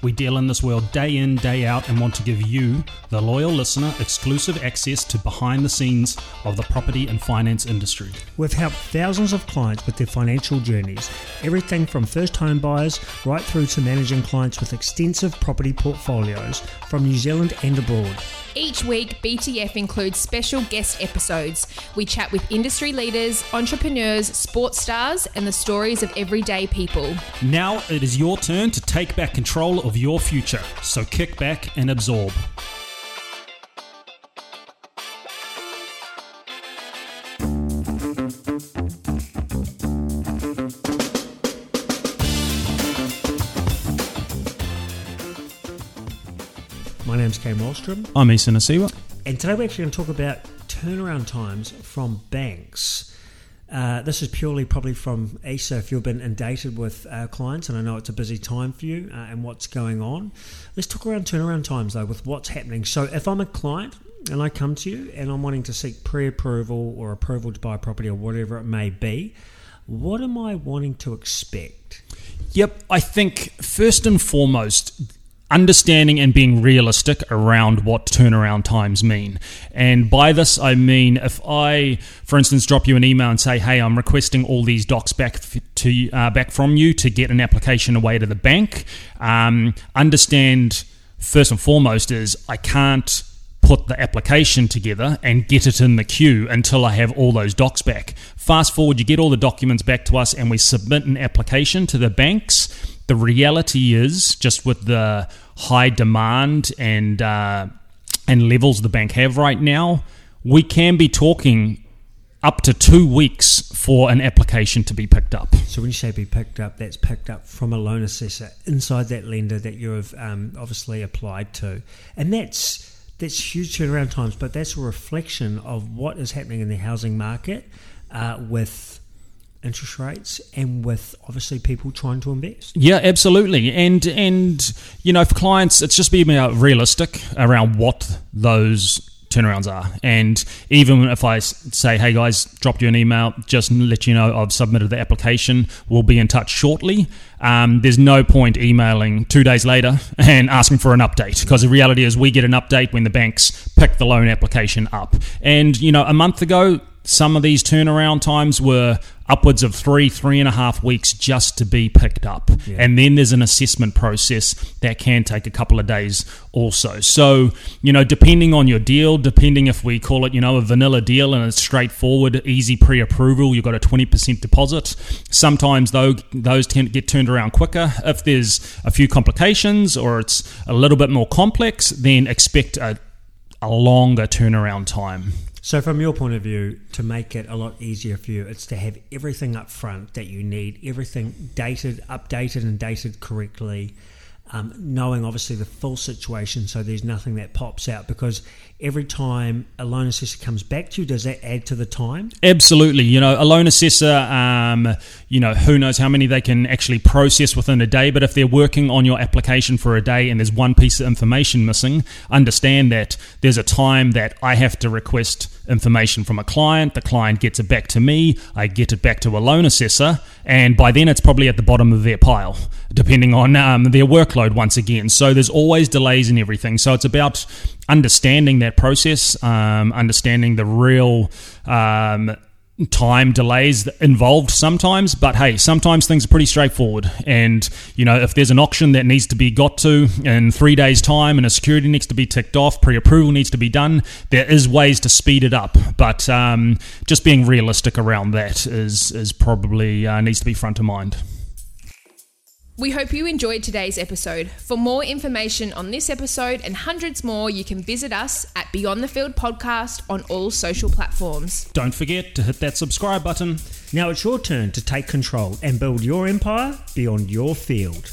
We deal in this world day in, day out, and want to give you, the loyal listener, exclusive access to behind the scenes of the property and finance industry. We've helped thousands of clients with their financial journeys, everything from first home buyers right through to managing clients with extensive property portfolios from New Zealand and abroad. Each week, BTF includes special guest episodes. We chat with industry leaders, entrepreneurs, sports stars, and the stories of everyday people. Now it is your turn to take back control of your future, so kick back and absorb. My name's Kane Wallstrom, I'm Eason Asiwa. and today we're actually going to talk about turnaround times from banks. Uh, this is purely probably from ESA if you've been inundated with uh, clients, and I know it's a busy time for you uh, and what's going on. Let's talk around turnaround times though, with what's happening. So, if I'm a client and I come to you and I'm wanting to seek pre approval or approval to buy a property or whatever it may be, what am I wanting to expect? Yep, I think first and foremost, understanding and being realistic around what turnaround times mean. And by this, I mean if I, for instance, drop you an email and say, "Hey, I'm requesting all these docs back to uh, back from you to get an application away to the bank," um, understand first and foremost is I can't put the application together and get it in the queue until I have all those docs back. Fast forward, you get all the documents back to us, and we submit an application to the banks. The reality is, just with the high demand and uh, and levels the bank have right now, we can be talking up to two weeks for an application to be picked up. So when you say be picked up, that's picked up from a loan assessor inside that lender that you have um, obviously applied to, and that's that's huge turnaround times. But that's a reflection of what is happening in the housing market uh, with interest rates and with obviously people trying to invest. Yeah, absolutely. And and you know, for clients, it's just being realistic around what those turnarounds are. And even if I say, "Hey guys, dropped you an email, just let you know I've submitted the application. We'll be in touch shortly." Um, there's no point emailing two days later and asking for an update because the reality is we get an update when the banks pick the loan application up. And you know, a month ago, some of these turnaround times were upwards of three, three and a half weeks just to be picked up. And then there's an assessment process that can take a couple of days also. So, you know, depending on your deal, depending if we call it, you know, a vanilla deal and it's straightforward, easy pre approval, you've got a 20% deposit. Sometimes, though, those tend to get turned around quicker. If there's a few complications or it's a little bit more complex, then expect a, a longer turnaround time. So, from your point of view, to make it a lot easier for you, it's to have everything up front that you need, everything dated, updated, and dated correctly, um, knowing obviously the full situation so there's nothing that pops out. Because every time a loan assessor comes back to you, does that add to the time? Absolutely. You know, a loan assessor, um, you know, who knows how many they can actually process within a day. But if they're working on your application for a day and there's one piece of information missing, understand that there's a time that I have to request information from a client. The client gets it back to me. I get it back to a loan assessor. And by then, it's probably at the bottom of their pile, depending on um, their workload once again. So there's always delays in everything. So it's about understanding that process, um, understanding the real um, time delays involved sometimes. But hey, sometimes things are pretty straightforward. And you know, if there's an auction that needs to be got to in three days' time, and a security needs to be ticked off, pre-approval needs to be done, there is ways to speed it up. But um, just being realistic around that is is probably uh, needs to be front of mind. We hope you enjoyed today's episode. For more information on this episode and hundreds more, you can visit us at Beyond the Field Podcast on all social platforms. Don't forget to hit that subscribe button. Now it's your turn to take control and build your empire beyond your field.